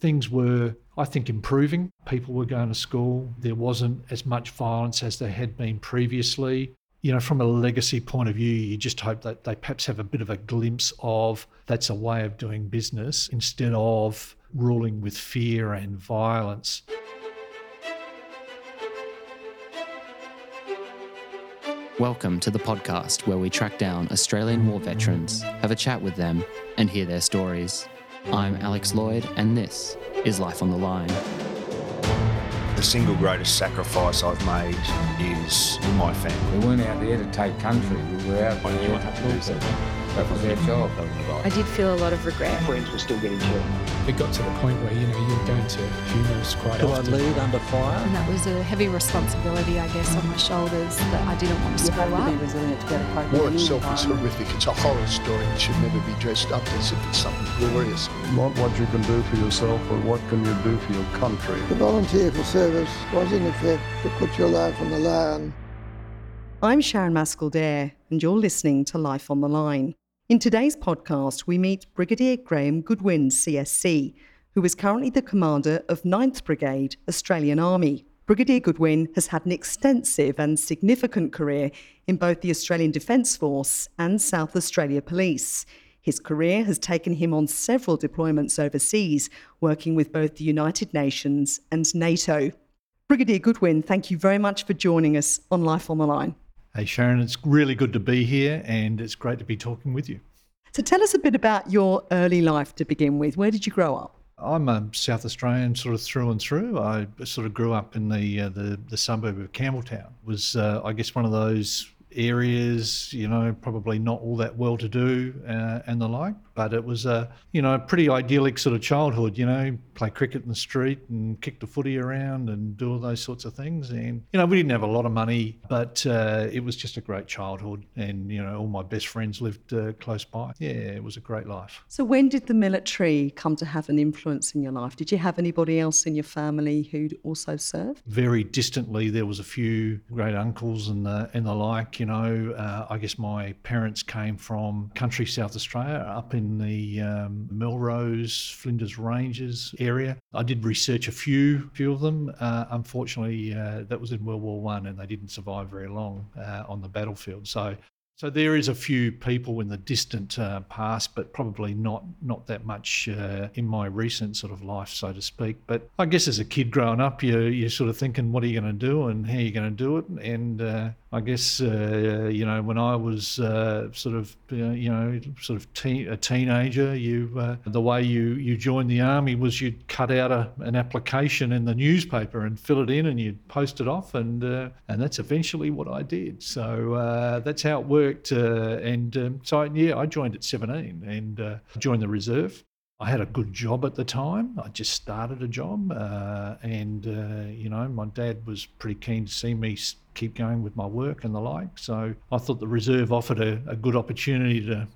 things were, I think, improving. People were going to school. There wasn't as much violence as there had been previously. You know, from a legacy point of view, you just hope that they perhaps have a bit of a glimpse of that's a way of doing business instead of ruling with fear and violence. Welcome to the podcast where we track down Australian war veterans, have a chat with them, and hear their stories. I'm Alex Lloyd, and this is Life on the Line. The single greatest sacrifice I've made is my family. We weren't out there to take country, we were out there to lose it. That was our job. I did feel a lot of regret. Friends were still getting killed. It got to the point where you know you were going to funerals quite Do often. I lead under fire? And that was a heavy responsibility, I guess, on my shoulders that I didn't want to You screw have to be resilient to be able to cope War itself is horrific. It's a horror story. It should never be dressed up as if it's something glorious. Not what you can do for yourself, but what can you do for your country. The volunteer for service was in effect to put your life on the line. I'm Sharon Mascall Dare, and you're listening to Life on the Line. In today's podcast, we meet Brigadier Graham Goodwin, CSC, who is currently the commander of 9th Brigade, Australian Army. Brigadier Goodwin has had an extensive and significant career in both the Australian Defence Force and South Australia Police. His career has taken him on several deployments overseas, working with both the United Nations and NATO. Brigadier Goodwin, thank you very much for joining us on Life on the Line. Hey, Sharon, it's really good to be here and it's great to be talking with you. So tell us a bit about your early life to begin with. Where did you grow up? I'm a South Australian sort of through and through. I sort of grew up in the uh, the, the suburb of Campbelltown. It was uh, I guess one of those areas, you know, probably not all that well to do uh, and the like. But it was a you know a pretty idyllic sort of childhood. You know, play cricket in the street and kick the footy around and do all those sorts of things. And you know, we didn't have a lot of money, but uh, it was just a great childhood. And you know, all my best friends lived uh, close by. Yeah, it was a great life. So when did the military come to have an influence in your life? Did you have anybody else in your family who'd also served? very distantly there was a few great uncles and the and the like you know uh, i guess my parents came from country south australia up in the um, melrose flinders ranges area i did research a few few of them uh, unfortunately uh, that was in world war one and they didn't survive very long uh, on the battlefield so so there is a few people in the distant uh, past, but probably not not that much uh, in my recent sort of life, so to speak. But I guess as a kid growing up, you you're sort of thinking, what are you going to do and how are you going to do it? And uh, I guess uh, you know when I was uh, sort of uh, you know sort of a teenager, you uh, the way you you joined the army was you'd cut out a, an application in the newspaper and fill it in, and you'd post it off, and uh, and that's eventually what I did. So uh, that's how it worked. And um, so yeah, I joined at 17 and joined the reserve. I had a good job at the time. I just started a job, uh, and uh, you know, my dad was pretty keen to see me keep going with my work and the like. So I thought the reserve offered a, a good opportunity to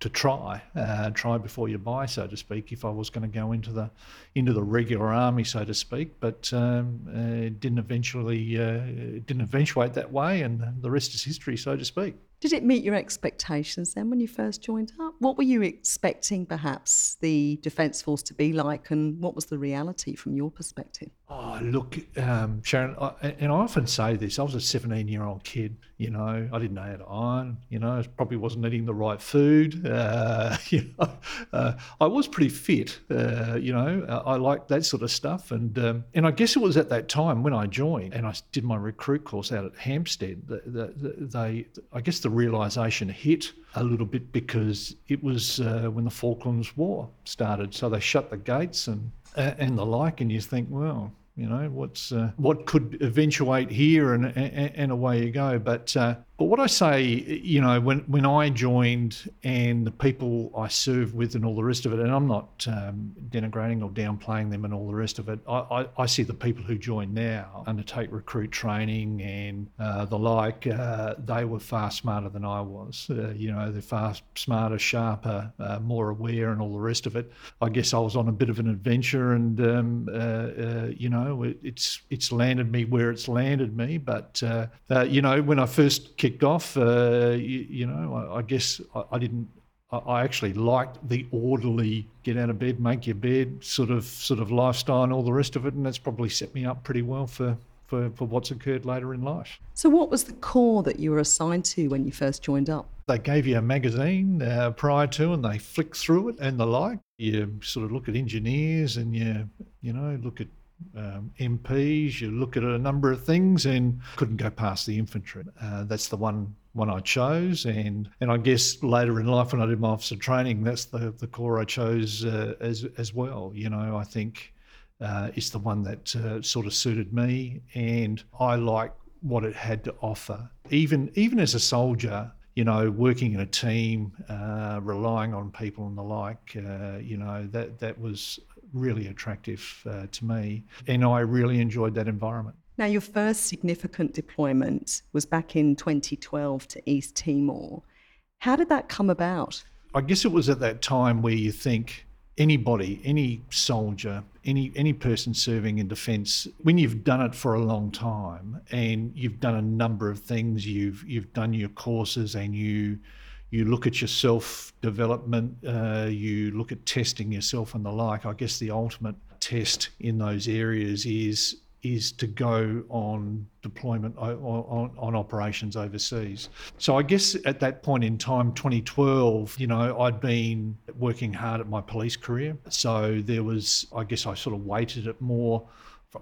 to try, uh, try before you buy, so to speak. If I was going to go into the into the regular army, so to speak, but um, uh, it didn't eventually uh, didn't eventuate that way, and the rest is history, so to speak. Did it meet your expectations then when you first joined up? What were you expecting perhaps the Defence Force to be like and what was the reality from your perspective? Oh, look, um, Sharon, I, and I often say this. I was a 17 year old kid, you know, I didn't know how to iron, you know, probably wasn't eating the right food. Uh, you know, uh, I was pretty fit, uh, you know, I I liked that sort of stuff. And, um, and I guess it was at that time when I joined and I did my recruit course out at Hampstead, the, the, they, I guess the realisation hit a little bit because it was uh, when the Falklands War started. So they shut the gates and and the like, and you think, well, you know, what's uh, what could eventuate here, and, and and away you go. But uh, but what I say, you know, when when I joined and the people I served with and all the rest of it, and I'm not um, denigrating or downplaying them and all the rest of it. I, I, I see the people who join now undertake recruit training and uh, the like. Uh, they were far smarter than I was. Uh, you know, they're far smarter, sharper, uh, more aware, and all the rest of it. I guess I was on a bit of an adventure, and um, you know, it, it's it's landed me where it's landed me. But uh, uh, you know, when I first kicked off, uh, you, you know, I, I guess I, I didn't I, I actually liked the orderly get out of bed, make your bed sort of sort of lifestyle and all the rest of it, and that's probably set me up pretty well for for, for what's occurred later in life. So, what was the corps that you were assigned to when you first joined up? They gave you a magazine uh, prior to, and they flick through it and the like. You sort of look at engineers, and you you know look at um, MPs. You look at a number of things, and couldn't go past the infantry. Uh, that's the one one I chose, and and I guess later in life when I did my officer training, that's the the corps I chose uh, as as well. You know, I think uh, is the one that uh, sort of suited me, and I like what it had to offer. Even even as a soldier, you know, working in a team, uh, relying on people and the like, uh, you know, that that was really attractive uh, to me, and I really enjoyed that environment. Now, your first significant deployment was back in 2012 to East Timor. How did that come about? I guess it was at that time where you think anybody, any soldier, any any person serving in defence, when you've done it for a long time and you've done a number of things, you've you've done your courses and you you look at your self development, uh, you look at testing yourself and the like. I guess the ultimate test in those areas is is to go on deployment on, on, on, operations overseas. So I guess at that point in time, 2012, you know, I'd been working hard at my police career. So there was, I guess I sort of weighted it more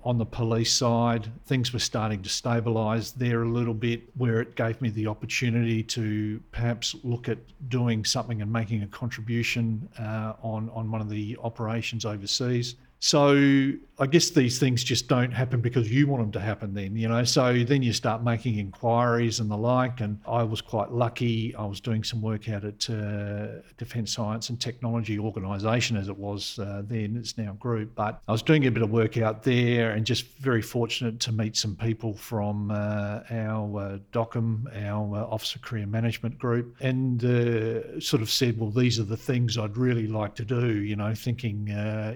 on the police side. Things were starting to stabilise there a little bit, where it gave me the opportunity to perhaps look at doing something and making a contribution uh, on, on one of the operations overseas. So I guess these things just don't happen because you want them to happen then, you know. So then you start making inquiries and the like. And I was quite lucky. I was doing some work out at uh, Defence Science and Technology Organisation as it was uh, then, it's now group. But I was doing a bit of work out there and just very fortunate to meet some people from uh, our uh, DOCM, our uh, Officer Career Management group, and uh, sort of said, well, these are the things I'd really like to do, you know, thinking,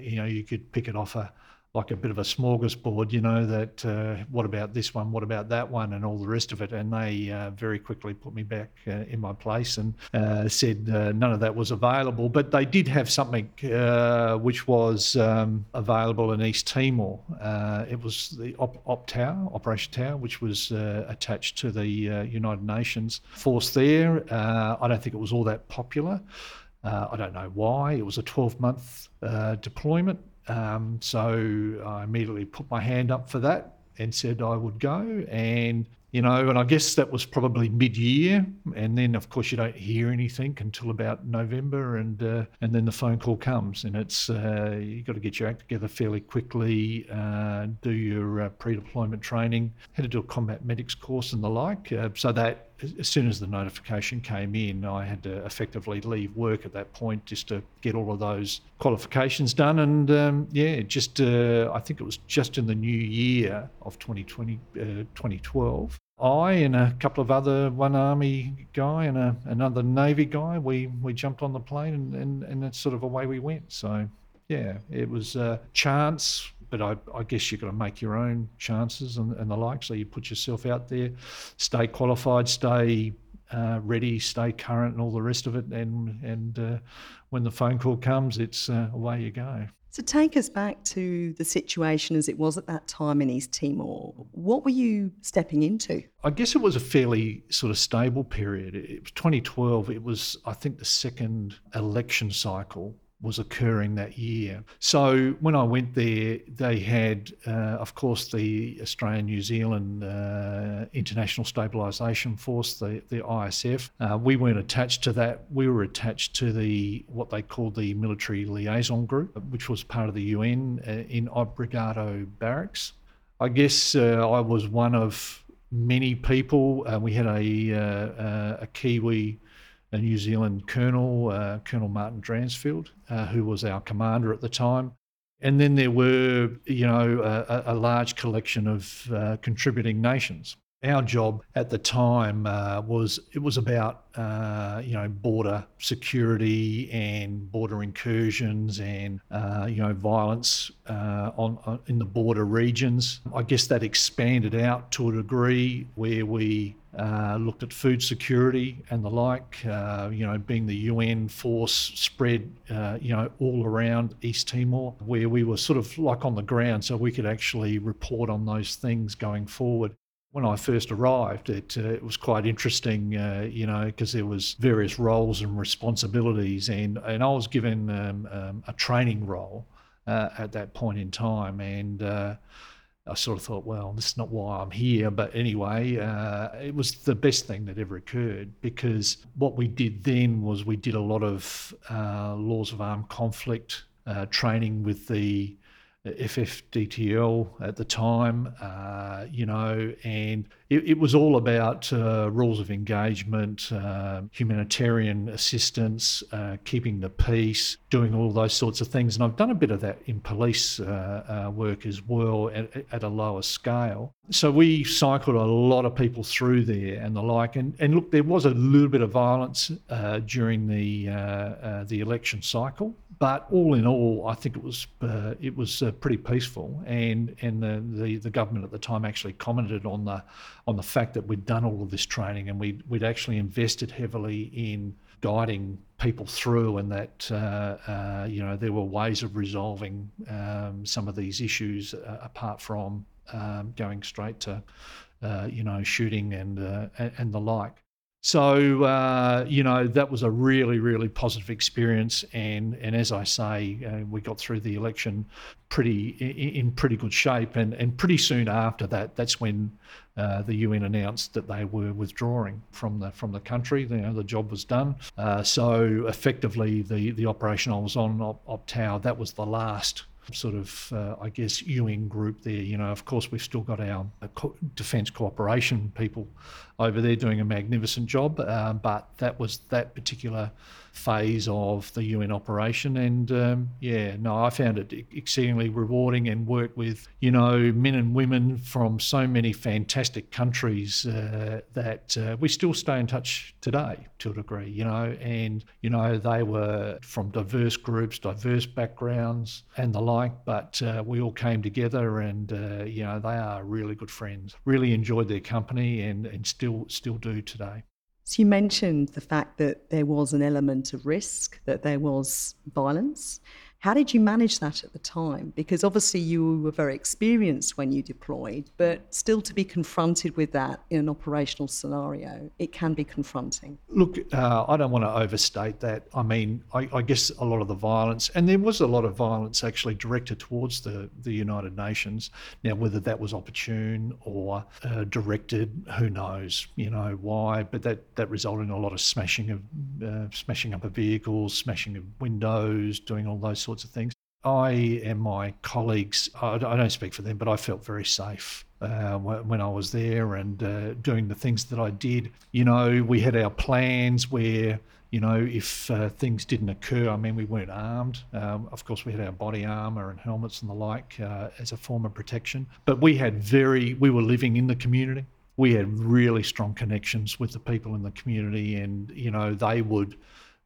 you know, you could pick it off a like a bit of a smorgasbord, you know, that uh, what about this one, what about that one, and all the rest of it. And they uh, very quickly put me back uh, in my place and uh, said uh, none of that was available. But they did have something uh, which was um, available in East Timor. it was the Op, Op Tower, Operation Tower, which was attached to the United Nations force there. I don't think it was all that popular. I don't know why. It was a 12 month deployment. Um, so I immediately put my hand up for that and said I would go. And, you know, and I guess that was probably mid year. And then, of course, you don't hear anything until about November. And uh, and then the phone call comes. And it's, uh, you've got to get your act together fairly quickly, uh, do your uh, pre deployment training, had to do a combat medics course and the like. Uh, so that as soon as the notification came in, I had to effectively leave work at that point just to get all of those qualifications done. And um, yeah, just uh, I think it was just in the new year of 2020, uh, 2012. I and a couple of other one army guy and a, another navy guy, we we jumped on the plane and, and, and that's sort of away we went. So yeah, it was a chance but I, I, guess you've got to make your own chances and, and, the like. So you put yourself out there, stay qualified, stay uh, ready, stay current, and all the rest of it. And and uh, when the phone call comes, it's uh, away you go. So take us back to the situation as it was at that time in East Timor. What were you stepping into? I guess it was a fairly sort of stable period. It was 2012. It was, I think, the second election cycle was occurring that year. So when I went there, they had, uh, of course, the Australian New Zealand uh, International Stabilisation Force, the, the ISF. Uh, we weren't attached to that. We were attached to the what they called the Military Liaison Group, which was part of the UN uh, in Obrigado Barracks. I guess uh, I was one of many people. Uh, we had a, a Kiwi a New Zealand colonel, uh, Colonel Martin Dransfield, uh, who was our commander at the time. And then there were, you know, a, a large collection of uh, contributing nations. Our job at the time uh, was it was about uh, you know border security and border incursions and uh, you know violence uh, on, on, in the border regions. I guess that expanded out to a degree where we uh, looked at food security and the like. Uh, you know, being the UN force spread, you know, all around East Timor, where we were sort of like on the ground, so we could actually report on those things going forward when I first arrived, it, uh, it was quite interesting, uh, you know, because there was various roles and responsibilities, and, and I was given um, um, a training role uh, at that point in time, and uh, I sort of thought, well, this is not why I'm here, but anyway, uh, it was the best thing that ever occurred because what we did then was we did a lot of uh, laws of armed conflict training with the FFDTL at the time, uh, you know, and it, it was all about uh, rules of engagement, uh, humanitarian assistance, uh, keeping the peace, doing all those sorts of things. And I've done a bit of that in police uh, uh, work as well at, at, a lower scale. So we cycled a lot of people through there and the like. And, and look, there was a little bit of violence during the the election cycle but all in all, I think it was uh, it was uh, pretty peaceful, and and the, the, the government at the time actually commented on the on the fact that we'd done all of this training and we'd we'd actually invested heavily in guiding people through, and that uh, uh you know there were ways of resolving um, some of these issues uh, apart from um, going straight to uh, you know shooting and and the like. So uh, you know that was a really really positive experience, and and as I say, uh, we got through the election pretty in, in, pretty good shape, and and pretty soon after that, that's when uh, the UN announced that they were withdrawing from the from the country. You know, the job was done. Uh, so effectively, the the operation I was on, Op, Optau, that was the last sort of, uh, I guess, UN group there. You know, of course, we've still got our defence cooperation people over there doing a magnificent job, uh, but that was that particular phase of the UN operation. And um, yeah, no, I found it exceedingly rewarding and worked with, you know, men and women from so many fantastic countries uh, that uh, we still stay in touch today to a degree, you know, and, you know, they were from diverse groups, diverse backgrounds and the like, but uh, we all came together and, uh, you know, they are really good friends. Really enjoyed their company and, and still still do today. So you mentioned the fact that there was an element of risk, that there was violence. How did you manage that at the time? Because obviously you were very experienced when you deployed, but still to be confronted with that in an operational scenario, it can be confronting. Look, uh, I don't want to overstate that. I mean, I, I, guess a lot of the violence, and there was a lot of violence actually directed towards the, the United Nations. Now, whether that was opportune or uh, directed, who knows? You know why? But that that resulted in a lot of smashing of uh, smashing up of vehicles, smashing of windows, doing all those sorts of things. I and my colleagues, I don't speak for them, but I felt very safe uh, when I was there and uh, doing the things that I did. You know, we had our plans where, you know, if uh, things didn't occur, I mean, we weren't armed. Um, of course, we had our body armour and helmets and the like uh, as a form of protection. But we had very, we were living in the community. We had really strong connections with the people in the community, and, you know, they would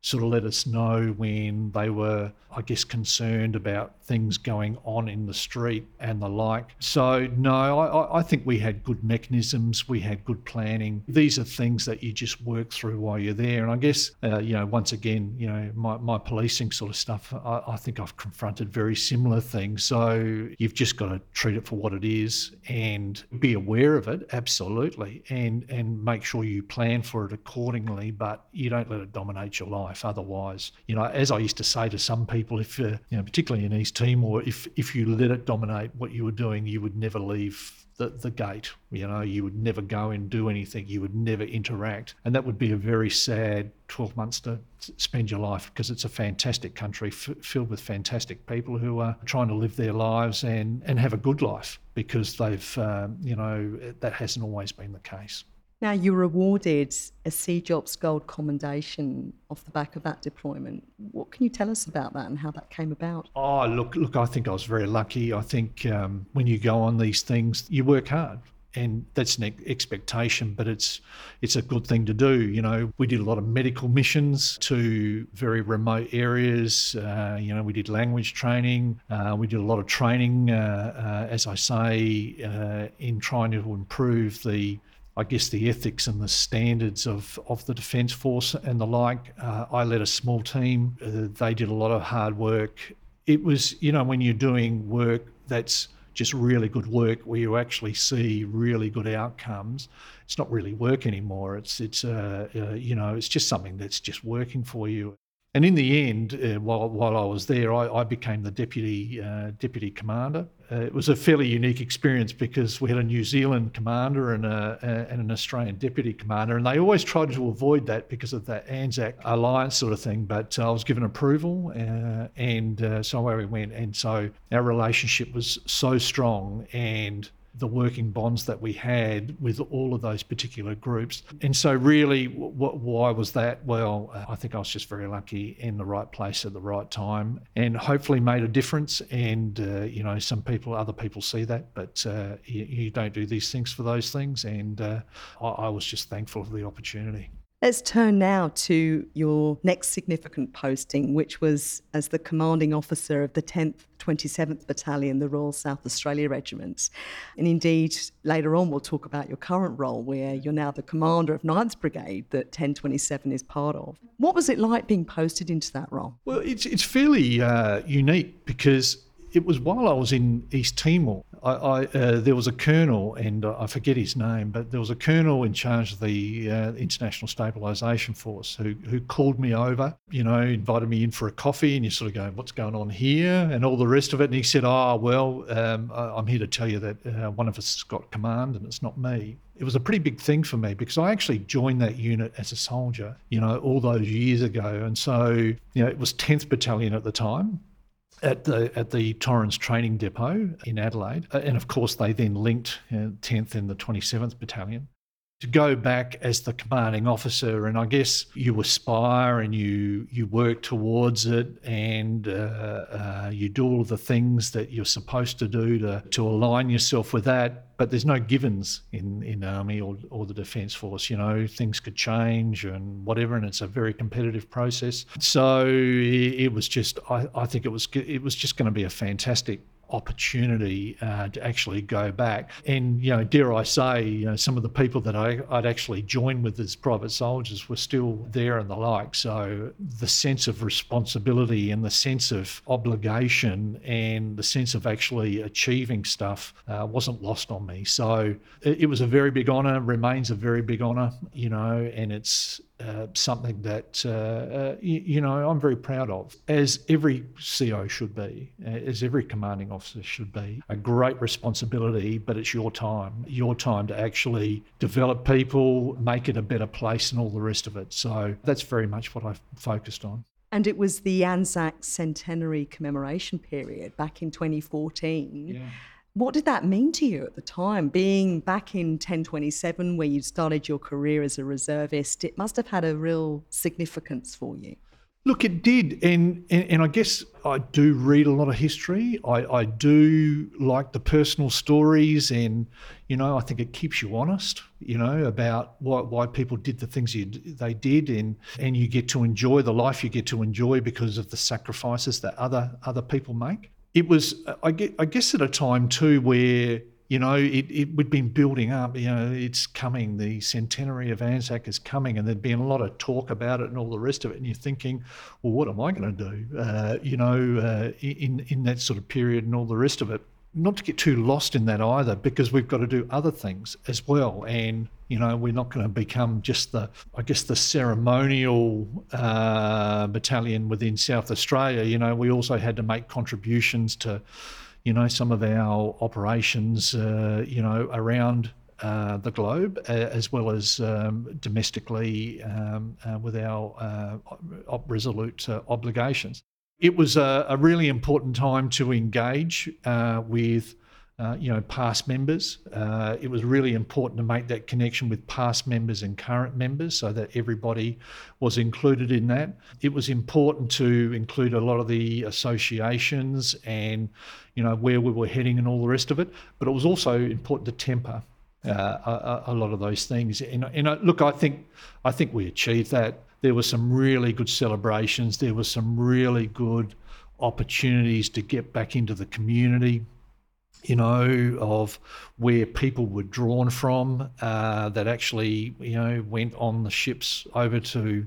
sort of let us know when they were, I guess, concerned about things going on in the street and the like. So, no, I, I, think we had good mechanisms, we had good planning. These are things that you just work through while you're there. And I guess, uh, you know, once again, you know, my, my policing sort of stuff, I, I think I've confronted very similar things. So, you've just got to treat it for what it is and be aware of it, absolutely, and, and make sure you plan for it accordingly, but you don't let it dominate your life otherwise. You know, as I used to say to some people, if uh, you know, particularly in East Timor, if if you let it dominate what you were doing, you would never leave the, the gate. You know, you would never go and do anything. You would never interact, and that would be a very sad 12 months to spend your life because it's a fantastic country f- filled with fantastic people who are trying to live their lives and and have a good life because they've um, you know that hasn't always been the case. Now, you were awarded a CJOPS Gold Commendation off the back of that deployment. What can you tell us about that and how that came about? Oh, look, look, I think I was very lucky. I think um, when you go on these things, you work hard and that's an expectation, but it's it's a good thing to do. You know, we did a lot of medical missions to very remote areas. Uh, you know, we did language training. Uh, we did a lot of training, uh, uh as I say, uh, in trying to improve the I guess the ethics and the standards of, of the Defence Force and the like. Uh, I led a small team. Uh, they did a lot of hard work. It was, you know, when you're doing work that's just really good work where you actually see really good outcomes. It's not really work anymore. It's it's uh, uh, you know it's just something that's just working for you. And in the end, uh, while, while I was there, I, I became the deputy uh, deputy commander. Uh, it was a fairly unique experience because we had a New Zealand commander and, a, a, and an Australian deputy commander, and they always tried to avoid that because of that ANZAC alliance sort of thing. But I was given approval, uh, and uh, so away we went. And so our relationship was so strong, and the working bonds that we had with all of those particular groups. And so, really, why was that? Well, uh, I think I was just very lucky in the right place at the right time and hopefully made a difference. And, uh, you know, some people, other people see that, but uh, you, you, don't do these things for those things. And uh, I, I was just thankful for the opportunity. Let's turn now to your next significant posting, which was as the commanding officer of the 10th 27th Battalion, the Royal South Australia Regiments. And indeed, later on, we'll talk about your current role, where you're now the commander of 9th Brigade that 1027 is part of. What was it like being posted into that role? Well, it's, it's fairly uh, unique because it was while I was in East Timor. I, I uh, there was a colonel, and I forget his name, but there was a colonel in charge of the uh, International Stabilisation Force who who called me over. You know, invited me in for a coffee, and you sort of go, "What's going on here?" and all the rest of it. And he said, "Oh, well, um, I'm here to tell you that uh, one of us has got command, and it's not me." It was a pretty big thing for me because I actually joined that unit as a soldier, you know, all those years ago. And so, you know, it was 10th Battalion at the time at the at the Torrens Training Depot in Adelaide, uh, and of course they then linked uh, 10th and the 27th Battalion to go back as the commanding officer and i guess you aspire and you you work towards it and uh, uh, you do all the things that you're supposed to do to, to align yourself with that but there's no givens in in army or, or the defence force you know things could change and whatever and it's a very competitive process. So it, was just I, I think it was it was just going to be a fantastic opportunity uh, to actually go back. And, you know, dare I say, you know, some of the people that I, would actually joined with as private soldiers were still there and the like. So the sense of responsibility and the sense of obligation and the sense of actually achieving stuff uh, wasn't lost on me. So it, it was a very big honour, remains a very big honour, you know, and it's uh, something that uh, uh, you, you, know I'm very proud of, as every CO should be, as every commanding officer should be. A great responsibility, but it's your time, your time to actually develop people, make it a better place, and all the rest of it. So that's very much what I've focused on. And it was the Anzac centenary commemoration period back in 2014. Yeah. What did that mean to you at the time? Being back in 1027, where you started your career as a reservist, it must have had a real significance for you. Look, it did, and, and, and I guess I do read a lot of history. I, I do like the personal stories, and you know, I think it keeps you honest. You know about why, why people did the things you, they did, and and you get to enjoy the life you get to enjoy because of the sacrifices that other other people make it was, I guess, at a time too where you know, it, it we'd been building up, you know, it's coming, the centenary of Anzac is coming, and there'd been a lot of talk about it and all the rest of it. And you're thinking, well, what am I going to do, uh, you know, uh, in, in that sort of period and all the rest of it? Not to get too lost in that either, because we've got to do other things as well. And you know, we're not going to become just the, I guess, the ceremonial uh, battalion within South Australia. You know, we also had to make contributions to, you know, some of our operations, uh, you know, around uh, the globe, as well as um, domestically um, uh, with our uh, resolute uh, obligations it was a, a, really important time to engage uh, with uh, you know past members. Uh, it was really important to make that connection with past members and current members, so that everybody was included in that. It was important to include a lot of the associations and you know where we were heading and all the rest of it. But it was also important to temper uh, a, a, lot of those things. And, and look, I think I think we achieved that. There were some really good celebrations. There were some really good opportunities to get back into the community you know, of where people were drawn from uh, that actually, you know, went on the ships over to,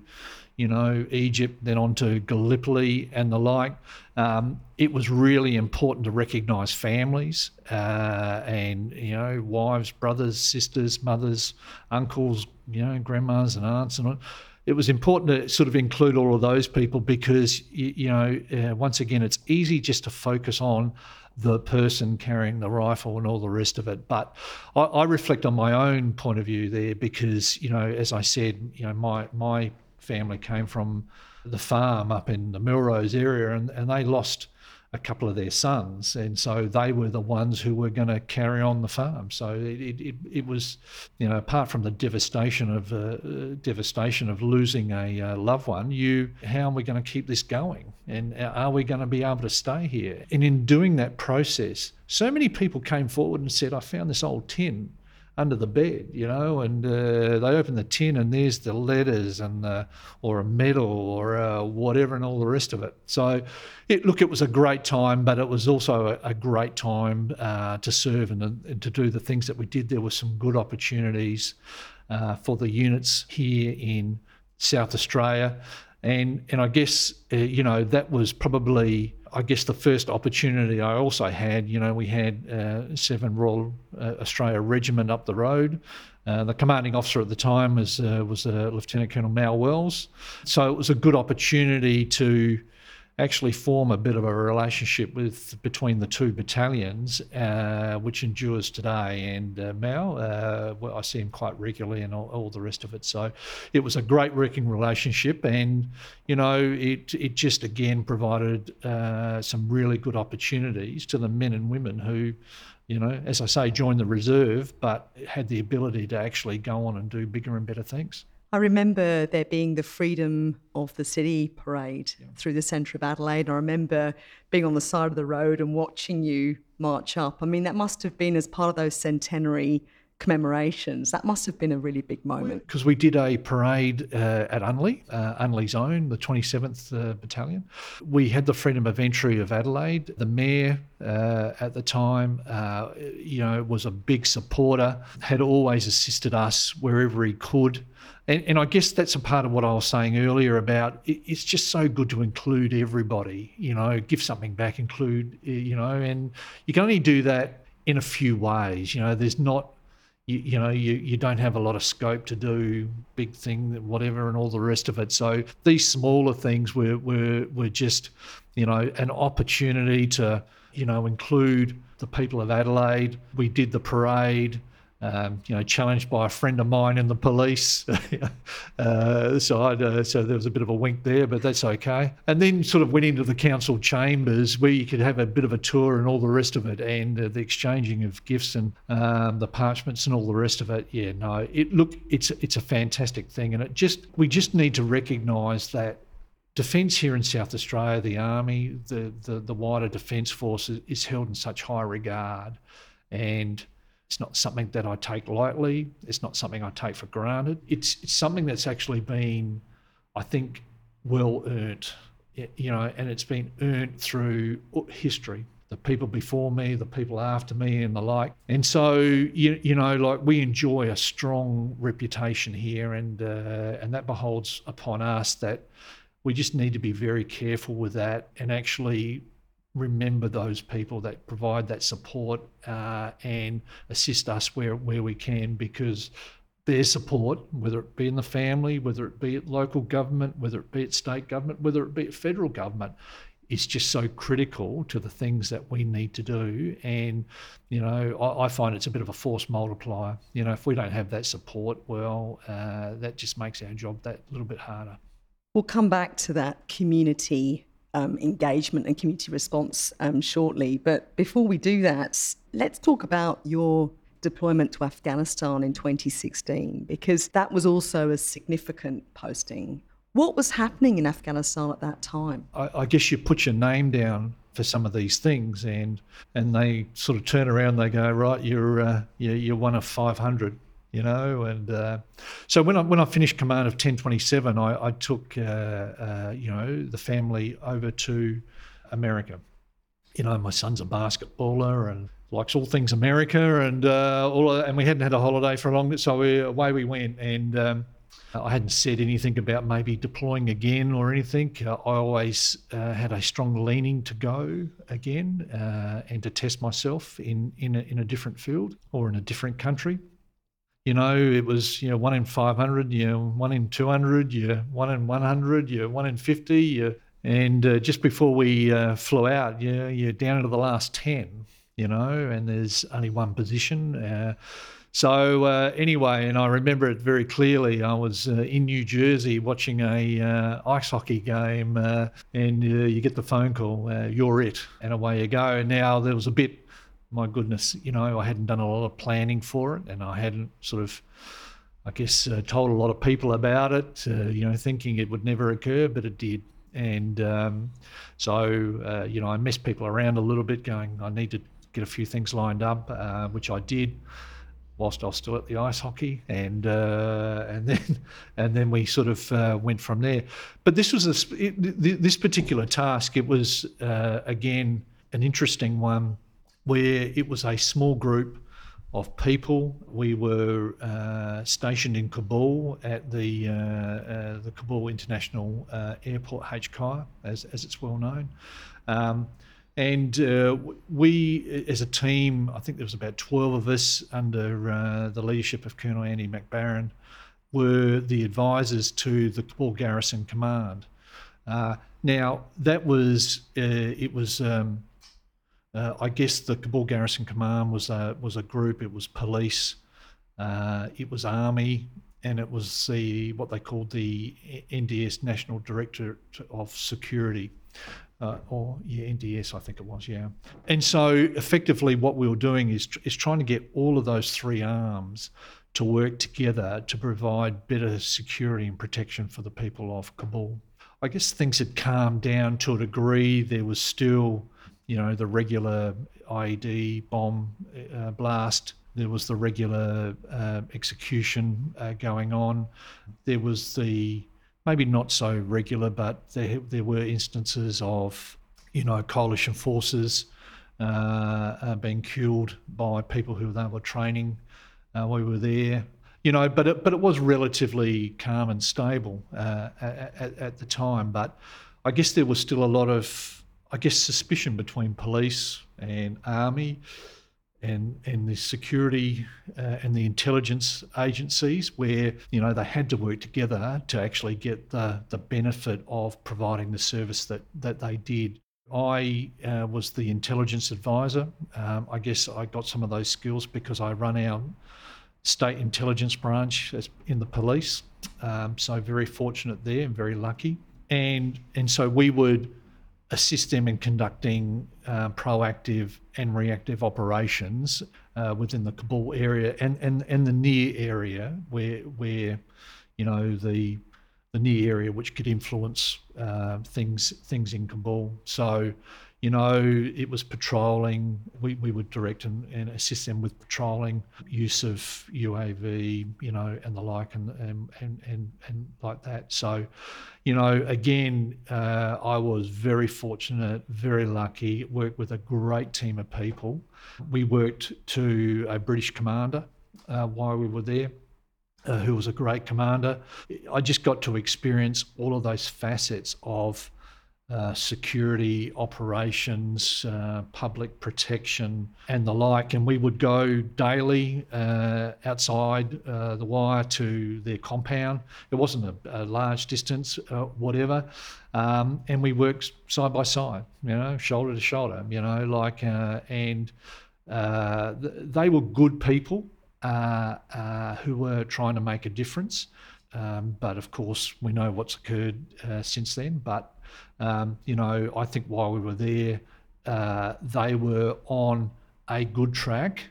you know, Egypt, then on to Gallipoli and the like. Um, it was really important to recognise families uh, and, you know, wives, brothers, sisters, mothers, uncles, you know, grandmas and aunts and all it was important to sort of include all of those people because you, you know uh, once again it's easy just to focus on the person carrying the rifle and all the rest of it. But I, I, reflect on my own point of view there because, you know, as I said, you know, my my family came from the farm up in the Melrose area and, and they lost a couple of their sons, and so they were the ones who were going to carry on the farm. So it, it, it was, you know, apart from the devastation of uh, devastation of losing a uh, loved one, you how are we going to keep this going, and are we going to be able to stay here? And in doing that process, so many people came forward and said, "I found this old tin." Under the bed, you know, and uh, they open the tin and there's the letters and or a medal or uh, whatever and all the rest of it. So, it, look, it was a great time, but it was also a, a great time uh, to serve and, and, to do the things that we did. There were some good opportunities uh, for the units here in South Australia, and and I guess uh, you know that was probably I guess the first opportunity I also had, you know, we had uh, Seven Royal uh, Australia Regiment up the road. Uh, the commanding officer at the time was uh, was uh, Lieutenant Colonel Mal Wells, so it was a good opportunity to actually form a bit of a relationship with between the two battalions, uh, which endures today. And uh, Mal, uh, well, I see him quite regularly, and all, all, the rest of it. So it was a great working relationship, and you know, it it just again provided uh, some really good opportunities to the men and women who. You know, as I say, joined the reserve, but had the ability to actually go on and do bigger and better things. I remember there being the Freedom of the City parade yeah. through the centre of Adelaide. I remember being on the side of the road and watching you march up. I mean, that must have been as part of those centenary commemorations. That must have been a really big moment. Because we did a parade uh, at Unley, uh, Unley's own, the 27th uh, Battalion. We had the freedom of entry of Adelaide. The mayor uh, at the time, uh, you know, was a big supporter, had always assisted us wherever he could. And, and, I guess that's a part of what I was saying earlier about it, it's just so good to include everybody, you know, give something back, include, you know, and you can only do that in a few ways. You know, there's not, you, you know, you, you don't have a lot of scope to do big thing, whatever, and all the rest of it. So these smaller things were, were, were just, you know, an opportunity to, you know, include the people of Adelaide. We did the parade um, you know, challenged by a friend of mine in the police uh, side. Uh, so there was a bit of a wink there, but that's okay. And then sort of went into the council chambers where you could have a bit of a tour and all the rest of it, and uh, the exchanging of gifts and um, the parchments and all the rest of it. Yeah, no, it look, it's it's a fantastic thing, and it just we just need to recognise that defence here in South Australia, the army, the the, the wider defence force is, is held in such high regard, and it's not something that I take lightly. It's not something I take for granted. It's, it's something that's actually been, I think, well earned, you know, and it's been earned through history. The people before me, the people after me, and the like. And so, you, you know, like we enjoy a strong reputation here, and uh, and that beholds upon us that we just need to be very careful with that and actually remember those people that provide that support uh, and assist us where, where we can because their support, whether it be in the family, whether it be at local government, whether it be at state government, whether it be at federal government, is just so critical to the things that we need to do. And, you know, I, I find it's a bit of a force multiplier. You know, if we don't have that support, well, uh, that just makes our job that little bit harder. We'll come back to that community um, engagement and community response um, shortly. But before we do that, let's talk about your deployment to Afghanistan in 2016, because that was also a significant posting. What was happening in Afghanistan at that time? I, I guess you put your name down for some of these things, and and they sort of turn around. They go, right, you're uh, you're, you're one of 500 you know. And uh, so when I when I finished command of 1027, I, I took uh, uh, you know the family over to America. You know, my son's a basketballer and likes all things America, and uh, all and we hadn't had a holiday for a long, so we, away we went. And um, I hadn't said anything about maybe deploying again or anything. Uh, I always uh, had a strong leaning to go again uh, and to test myself in in a, in a different field or in a different country you know, it was, you know, one in 500, you know, one in 200, you one in 100, you one in 50, you, and uh, just before we uh, flew out, you, you're down into the last 10, you know, and there's only one position. Uh, so uh, anyway, and I remember it very clearly. I was uh, in New Jersey watching a uh, ice hockey game, uh, and uh, you get the phone call, uh, "You're it," and away you go. Now there was a bit my goodness, you know, I hadn't done a lot of planning for it, and I hadn't sort of, I guess, uh, told a lot of people about it. Uh, you know, thinking it would never occur, but it did. And um, so, uh, you know, I messed people around a little bit, going, I need to get a few things lined up, uh, which I did whilst I was still at the ice hockey, and uh, and then and then we sort of uh, went from there. But this was a it, this particular task. It was uh, again an interesting one where it was a small group of people. We were uh, stationed in Kabul at the uh, uh, the Kabul International uh, Airport HKI, as as it's well known. Um, and uh, we, as a team, I think there was about 12 of us under uh, the leadership of Colonel Andy McBarron, were the advisors to the Kabul Garrison Command. now, that was, it was um, uh, I guess the Kabul Garrison Command was a, was a group. It was police, uh, it was army, and it was the what they called the NDS National Directorate of Security, uh, or yeah, NDS I think it was, yeah. And so effectively, what we were doing is is trying to get all of those three arms to work together to provide better security and protection for the people of Kabul. I guess things had calmed down to a degree. There was still you know, the regular IED bomb uh, blast. There was the regular uh, execution uh, going on. There was the maybe not so regular, but there there were instances of you know coalition forces uh, uh, being killed by people who they were training. Uh, we were there, you know, but it, but it was relatively calm and stable at, at, at the time. But I guess there was still a lot of I guess, suspicion between police and army and and the security uh, and the intelligence agencies where you know they had to work together to actually get the the benefit of providing the service that that they did. I uh, was the intelligence advisor. Um, I guess I got some of those skills because I run our state intelligence branch in the police. Um, so very fortunate there and very lucky. And and so we would assist them in conducting uh, proactive and reactive operations uh, within the Kabul area and, and, and the near area where where you know the the near area which could influence uh, things things in Kabul. So you know, it was patrolling. We, we would direct and, and assist them with patrolling, use of UAV, you know, and the like, and and and and, and like that. So, you know, again, uh, I was very fortunate, very lucky. Worked with a great team of people. We worked to a British commander uh, while we were there. Uh, who was a great commander. I just got to experience all of those facets of uh, security operations, uh, public protection, and the like. And we would go daily uh, outside uh, the wire to their compound. It wasn't a, a large distance, uh, whatever. Um, and we worked side by side, you know, shoulder to shoulder, you know, like, and th- they were good people who were trying to make a difference. Um, but of course, we know what's occurred since then. But um, you know, I think while we were there, uh, they were on a good track.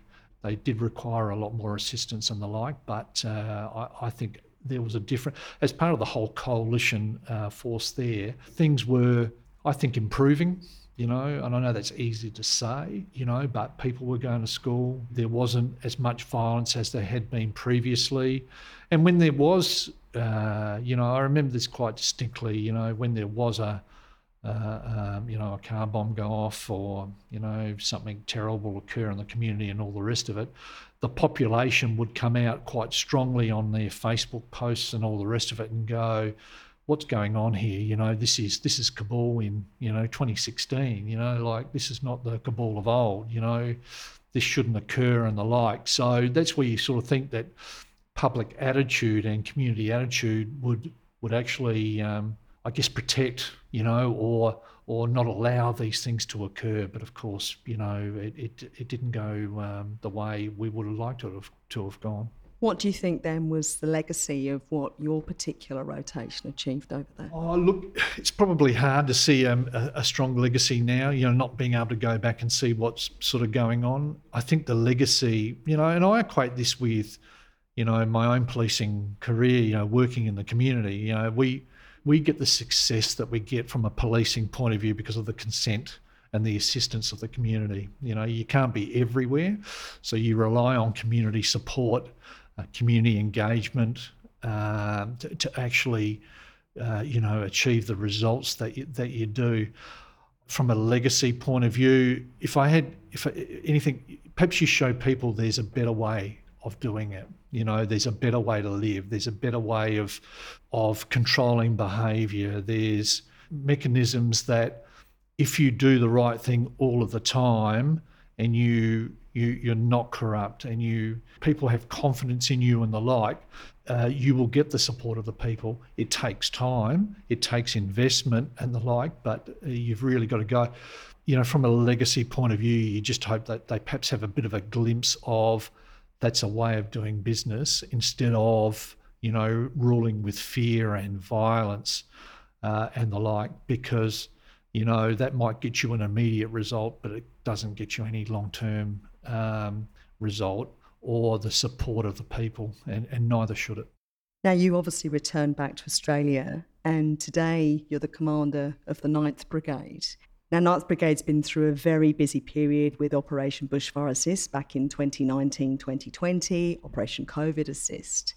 They did require a lot more assistance and the like, but uh, I, I, think there was a different, as part of the whole coalition uh, force there, things were, I think, improving. You know, and I know that's easy to say, you know, but people were going to school. There wasn't as much violence as there had been previously. And when there was, uh, you know, I remember this quite distinctly, you know, when there was a, uh, um, you know, a car bomb go off or, you know, something terrible occur in the community and all the rest of it, the population would come out quite strongly on their Facebook posts and all the rest of it and go, what's going on here? You know, this is this is Kabul in, you know, 2016, you know, like this is not the Kabul of old, you know, this shouldn't occur and the like. So that's where you sort of think that public attitude and community attitude would would actually um, I guess protect, you know, or or not allow these things to occur. But of course, you know, it it, it didn't go um, the way we would have liked to have to have gone. What do you think then was the legacy of what your particular rotation achieved over there? Oh, look, it's probably hard to see um, a, a, strong legacy now, you know, not being able to go back and see what's sort of going on. I think the legacy, you know, and I equate this with, you know, my own policing career, you know, working in the community. You know, we we get the success that we get from a policing point of view because of the consent and the assistance of the community. You know, you can't be everywhere, so you rely on community support, uh, community engagement uh, to, to, actually, uh, you know, achieve the results that you, that you do. From a legacy point of view, if I had, if I, anything, perhaps you show people there's a better way of doing it. You know, there's a better way to live. There's a better way of of controlling behaviour. There's mechanisms that, if you do the right thing all of the time, and you you you're not corrupt, and you people have confidence in you and the like, uh, you will get the support of the people. It takes time, it takes investment and the like, but uh, you've really got to go. You know, from a legacy point of view, you just hope that they perhaps have a bit of a glimpse of that's a way of doing business instead of you know ruling with fear and violence uh, and the like because you know that might get you an immediate result but it doesn't get you any long-term um, result or the support of the people and, and neither should it. Now you obviously returned back to australia and today you're the commander of the 9th brigade now, 9th Brigade's been through a very busy period with Operation Bushfire Assist back in 2019 2020, Operation COVID Assist.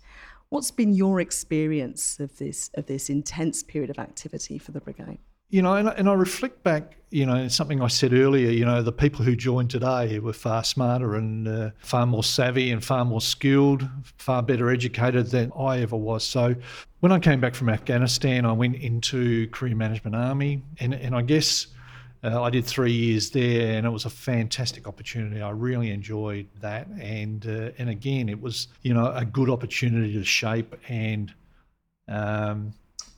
What's been your experience of this, of this intense period of activity for the brigade? You know, and, and I reflect back, you know, something I said earlier, you know, the people who joined today were far smarter and uh, far more savvy and far more skilled, far better educated than I ever was. So when I came back from Afghanistan, I went into Career Management Army, and, and I guess uh, I did three years there, and it was a fantastic opportunity. I really enjoyed that, and uh, and again, it was you know a good opportunity to shape and um,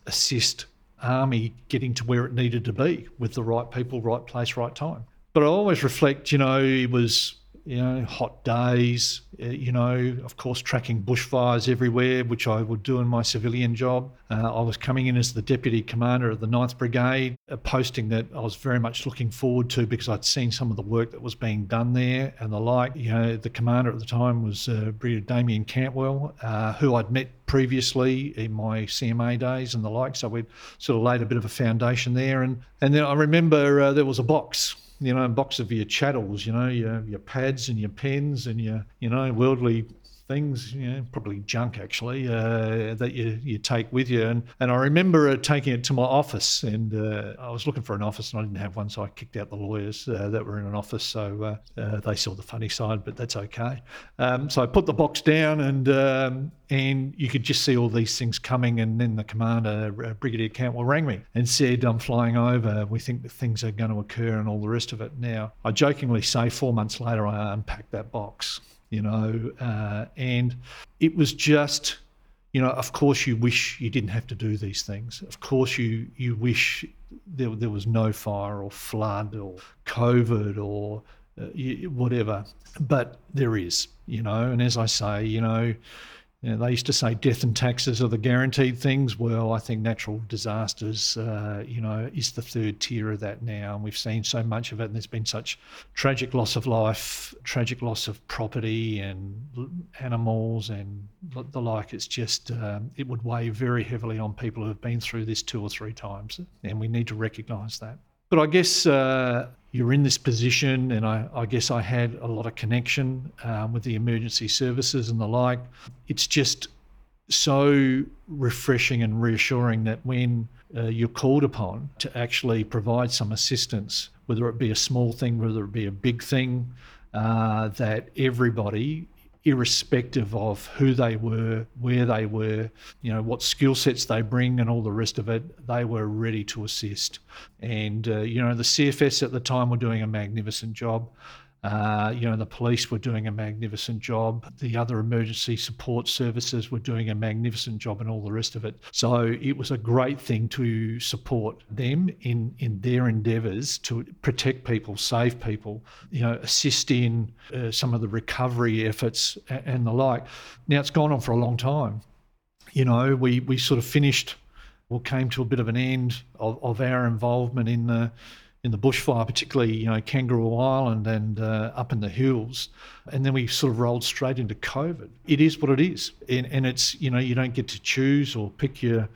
assist army getting to where it needed to be with the right people, right place, right time. But I always reflect, you know, it was you know, hot days, uh, you know, of course, tracking bushfires everywhere, which I would do in my civilian job. Uh, I was coming in as the deputy commander of the 9th Brigade, a posting that I was very much looking forward to because I'd seen some of the work that was being done there and the like. You know, the commander at the time was uh, Brigadier Damien Cantwell, uh, who I'd met previously in my CMA days and the like. So we'd sort of laid a bit of a foundation there. And, and then I remember uh, there was a box you know, a box of your chattels, you know, your your pads and your pens and your you know worldly things, you know, probably junk actually, uh, that you, you take with you. And, and I remember uh, taking it to my office, and uh, I was looking for an office, and I didn't have one, so I kicked out the lawyers uh, that were in an office. So uh, uh, they saw the funny side, but that's okay. Um, so I put the box down, and um, and you could just see all these things coming. And then the commander, Brigadier Cantwell, rang me and said, "I'm flying over. We think that things are going to occur, and all the rest of it." Now, I jokingly say, four months later, I unpacked that box you know, uh, and it was just, you know, of course you wish you didn't have to do these things. Of course you you wish there there was no fire or flood or COVID or uh, whatever, but there is, you know, and as I say, you know. You know, they used to say death and taxes are the guaranteed things. Well, I think natural disasters, uh, you know, is the third tier of that now. And we've seen so much of it, and there's been such tragic loss of life, tragic loss of property and animals and the like. It's just, um, it would weigh very heavily on people who have been through this two or three times. And we need to recognise that. But I guess uh, you're in this position, and I, I, guess I had a lot of connection um, with the emergency services and the like. It's just so refreshing and reassuring that when uh, you're called upon to actually provide some assistance, whether it be a small thing, whether it be a big thing, uh, that everybody irrespective of who they were, where they were, you know, what skill sets they bring, and all the rest of it, they were ready to assist. And, uh, you know, the CFS at the time were doing a magnificent job. Uh, you know, the police were doing a magnificent job. The other emergency support services were doing a magnificent job, and all the rest of it. So it was a great thing to support them in in their endeavours to protect people, save people, you know, assist in uh, some of the recovery efforts and, the like. Now it's gone on for a long time. You know, we we sort of finished or came to a bit of an end of, of our involvement in the in the bushfire, particularly you know Kangaroo Island and uh, up in the hills, and then we sort of rolled straight into COVID. It is what it is, and, and it's you know you don't get to choose or pick your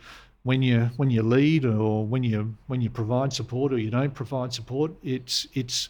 when you when you lead or when you when you provide support or you don't provide support. It's it's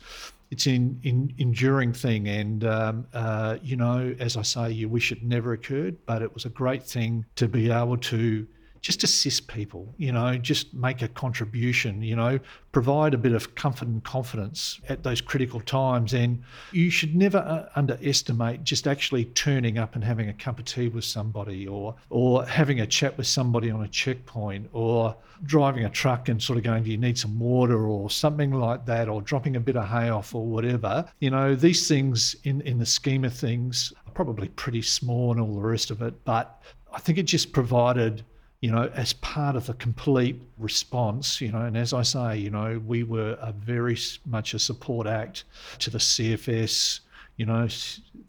it's an in, enduring thing, and um, uh, you know as I say, you wish it never occurred, but it was a great thing to be able to just assist people, you know, just make a contribution, you know, provide a bit of comfort and confidence at those critical times. And you should never uh, underestimate just actually turning up and having a cup of tea with somebody or, or having a chat with somebody on a checkpoint or driving a truck and sort of going, do you need some water or something like that or dropping a bit of hay off or whatever. You know, these things in, in the scheme of things are probably pretty small and all the rest of it. But I think it just provided you know, as part of the complete response, you know, and as I say, you know, we were a very much a support act to the CFS, you know,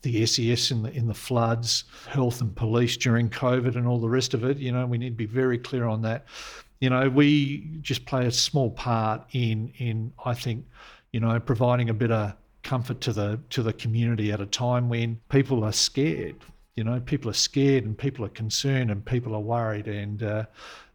the SES in the in the floods, health and police during COVID, and all the rest of it. You know, we need to be very clear on that. You know, we just play a small part in in I think, you know, providing a bit of comfort to the to the community at a time when people are scared you know, people are scared and people are concerned and people are worried, and uh,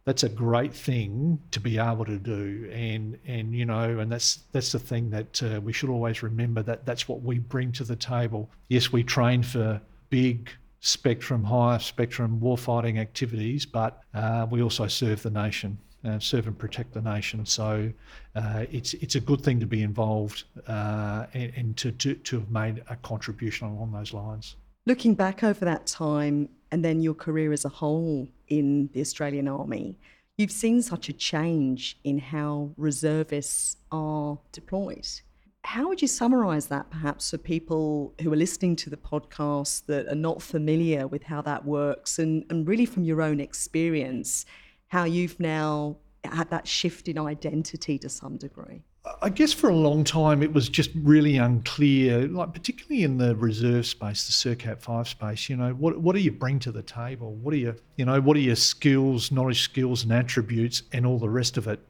that's a great thing to be able to do. And and you know, and that's that's the thing that uh, we should always remember that that's what we bring to the table. Yes, we train for big spectrum, high spectrum warfighting activities, but uh, we also serve the nation. Uh, serve and protect the nation. So uh, it's it's a good thing to be involved uh, and, and to, to, to have made a contribution along those lines. Looking back over that time and then your career as a whole in the Australian Army, you've seen such a change in how reservists are deployed. How would you summarise that perhaps for people who are listening to the podcast that are not familiar with how that works and, and really from your own experience, how you've now had that shift in identity to some degree? I guess for a long time it was just really unclear, like particularly in the reserve space, the SERCAT five space. You know, what what do you bring to the table? What are you, you know, what are your skills, knowledge, skills, and attributes, and all the rest of it?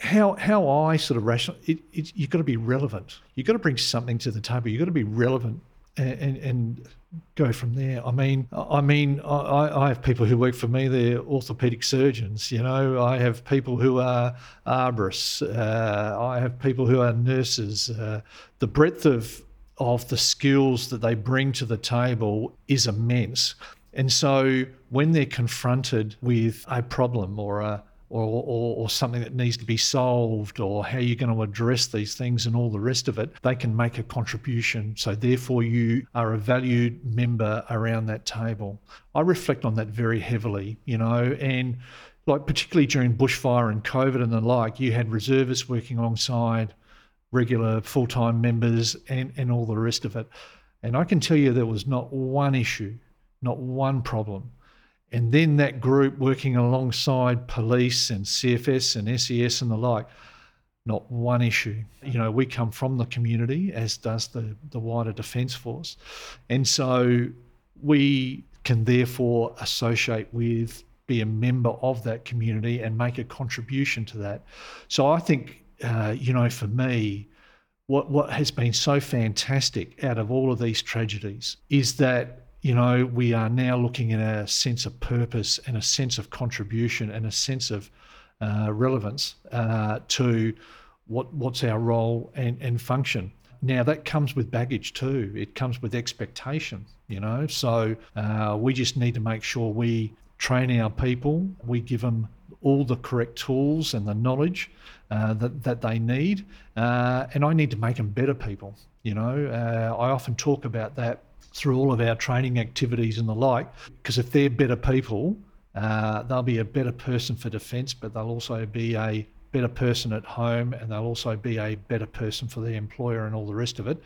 How how I sort of rational, it, it, you've got to be relevant. You've got to bring something to the table. You've got to be relevant and, and go from there. I mean, I mean, I, I have people who work for me. They're orthopedic surgeons. You know, I have people who are arborists. Uh, I have people who are nurses. Uh, the breadth of of the skills that they bring to the table is immense. And so when they're confronted with a problem or a or, or, or, something that needs to be solved or how you're going to address these things and all the rest of it, they can make a contribution. So, therefore, you are a valued member around that table. I reflect on that very heavily, you know, and like particularly during bushfire and COVID and the like, you had reservists working alongside regular full time members and, and all the rest of it. And I can tell you there was not one issue, not one problem and then that group working alongside police and CFS and SES and the like, not one issue. You know, we come from the community, as does the, the wider Defence Force. And so we can therefore associate with, be a member of that community, and make a contribution to that. So I think, uh, you know, for me, what what has been so fantastic out of all of these tragedies is that you know we are now looking at a sense of purpose and a sense of contribution and a sense of uh, relevance uh, to what what's our role and, and function. Now that comes with baggage too. It comes with expectation, you know. So uh, we just need to make sure we train our people, we give them all the correct tools and the knowledge uh, that that they need, uh, and I need to make them better people. You know, uh, I often talk about that through all of our training activities and the like, because if they're better people, uh, they'll be a better person for defence, but they'll also be a better person at home and they'll also be a better person for the employer and all the rest of it.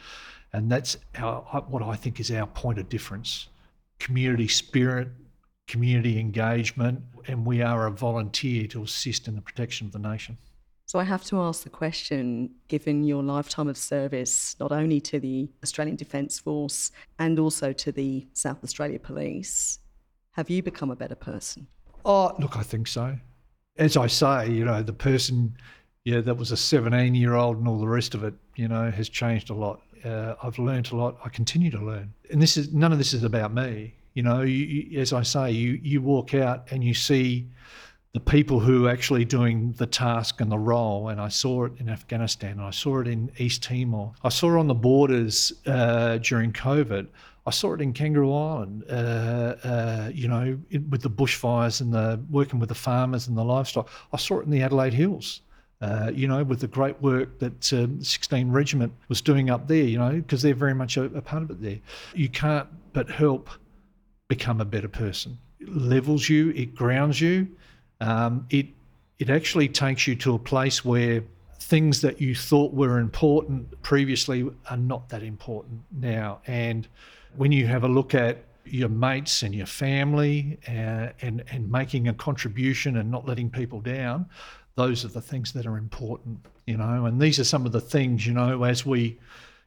And that's our, what I think is our point of difference community spirit, community engagement, and we are a volunteer to assist in the protection of the nation. So I have to ask the question given your lifetime of service, not only to the Australian Defence Force and also to the South Australia Police, have you become a better person? Oh, look, I think so. As I say, you know, the person, yeah, that was a 17 year old and all the rest of it, you know, has changed a lot. Uh, I've learned a lot. I continue to learn. And this is none of this is about me. You know, you, you, as I say, you you walk out and you see the people who are actually doing the task and the role. And I saw it in Afghanistan, I saw it in East Timor. I saw it on the borders uh, during COVID. I saw it in Kangaroo Island, uh, uh, you know, it, with the bushfires and the working with the farmers and the livestock. I saw it in the Adelaide Hills. Uh, you know, with the great work that um, 16 Regiment was doing up there, you know, because they're very much a, a part of it there. You can't but help become a better person. It levels you, it grounds you, um, it it actually takes you to a place where things that you thought were important previously are not that important now. And when you have a look at your mates and your family uh, and and making a contribution and not letting people down, those are the things that are important, you know. And these are some of the things, you know, as we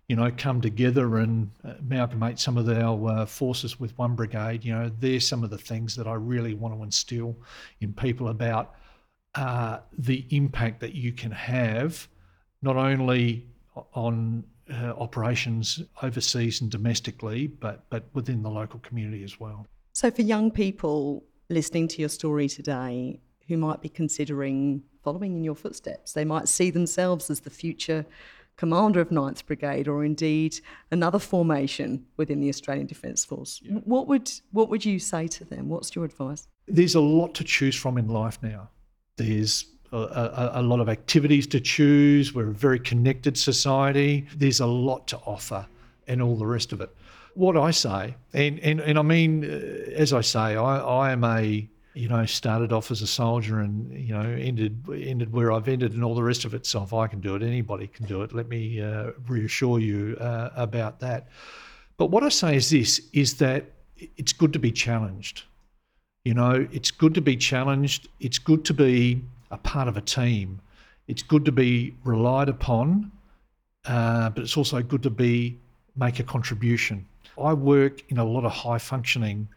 you know, come together and amalgamate some of our uh, forces with one brigade. You know, there's some of the things that I really want to instill in people about uh, the impact that you can have, not only on uh, operations overseas and domestically, but but within the local community as well. So, for young people listening to your story today, who might be considering following in your footsteps, they might see themselves as the future commander of 9th Brigade or indeed another formation within the Australian Defence Force. Yeah. What would what would you say to them? What's your advice? There's a lot to choose from in life now. There's a, a, a lot of activities to choose. We're a very connected society. There's a lot to offer and all the rest of it. What I say, and, and, and I mean, uh, as I say, I, I am a you know, started off as a soldier and you know ended ended where I've ended and all the rest of it. So if I can do it, anybody can do it. Let me uh, reassure you uh, about that. But what I say is this: is that it's good to be challenged. You know, it's good to be challenged. It's good to be a part of a team. It's good to be relied upon, uh, but it's also good to be make a contribution. I work in a lot of high functioning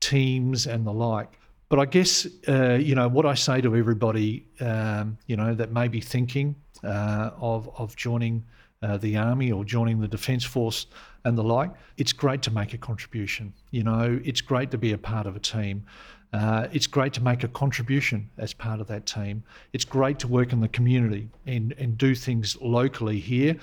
teams and the like but I guess uh, you know what I say to everybody, um, you know, that may be thinking uh, of of joining uh, the army or joining the defence force and the like. It's great to make a contribution. You know, it's great to be a part of a team. Uh, it's great to make a contribution as part of that team. It's great to work in the community and, and do things locally here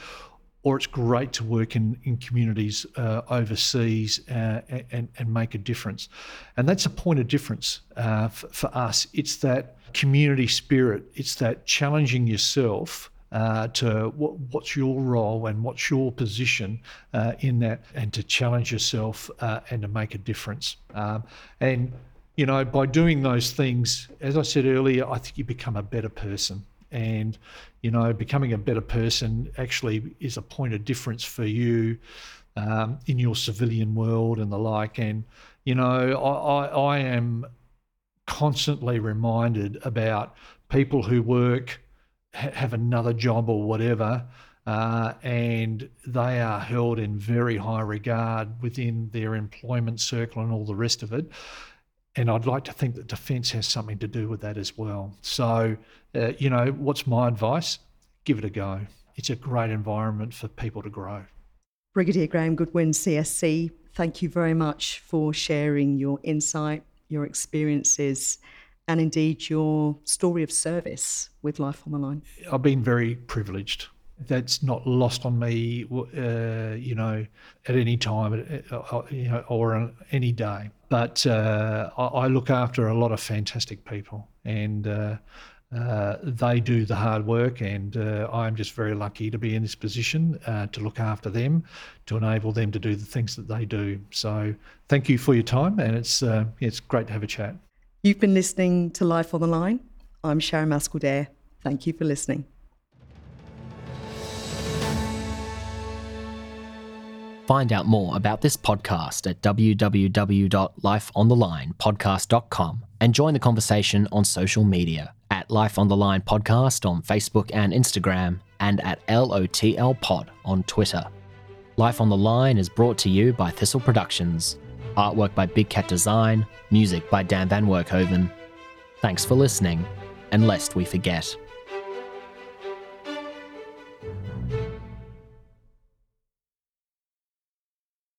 or it's great to work in, in communities uh, overseas uh, and, and make a difference. And that's a point of difference uh, for, for, us. It's that community spirit, it's that challenging yourself. Uh, to what, what's your role and what's your position uh, in that, and to challenge yourself uh, and to make a difference. Um, and you know, by doing those things, as I said earlier, I think you become a better person and you know becoming a better person actually is a point of difference for you um, in your civilian world and the like and you know I, I, I am constantly reminded about people who work ha- have another job or whatever uh, and they are held in very high regard within their employment circle and all the rest of it. And I'd like to think that defence has something to do with that as well. So, uh, you know, what's my advice? Give it a go. It's a great environment for people to grow. Brigadier Graham Goodwin, CSC, thank you very much for sharing your insight, your experiences, and indeed your story of service with Life on the Line. I've been very privileged. That's not lost on me, uh, you know, at any time, uh, you know, or on any day. But uh, I, look after a lot of fantastic people, and uh, uh, they do the hard work, and uh, I'm just very lucky to be in this position to look after them, to enable them to do the things that they do. So, thank you for your time, and it's it's great to have a chat. You've been listening to Life on the Line. I'm Sharon Mascall Thank you for listening. Find out more about this podcast at www.lifeonthelinepodcast.com and join the conversation on social media at Life on the Line Podcast on Facebook and Instagram, and at LOTL Pod on Twitter. Life on the Line is brought to you by Thistle Productions. Artwork by Big Cat Design, music by Dan Van Werkhoven. Thanks for listening, and lest we forget.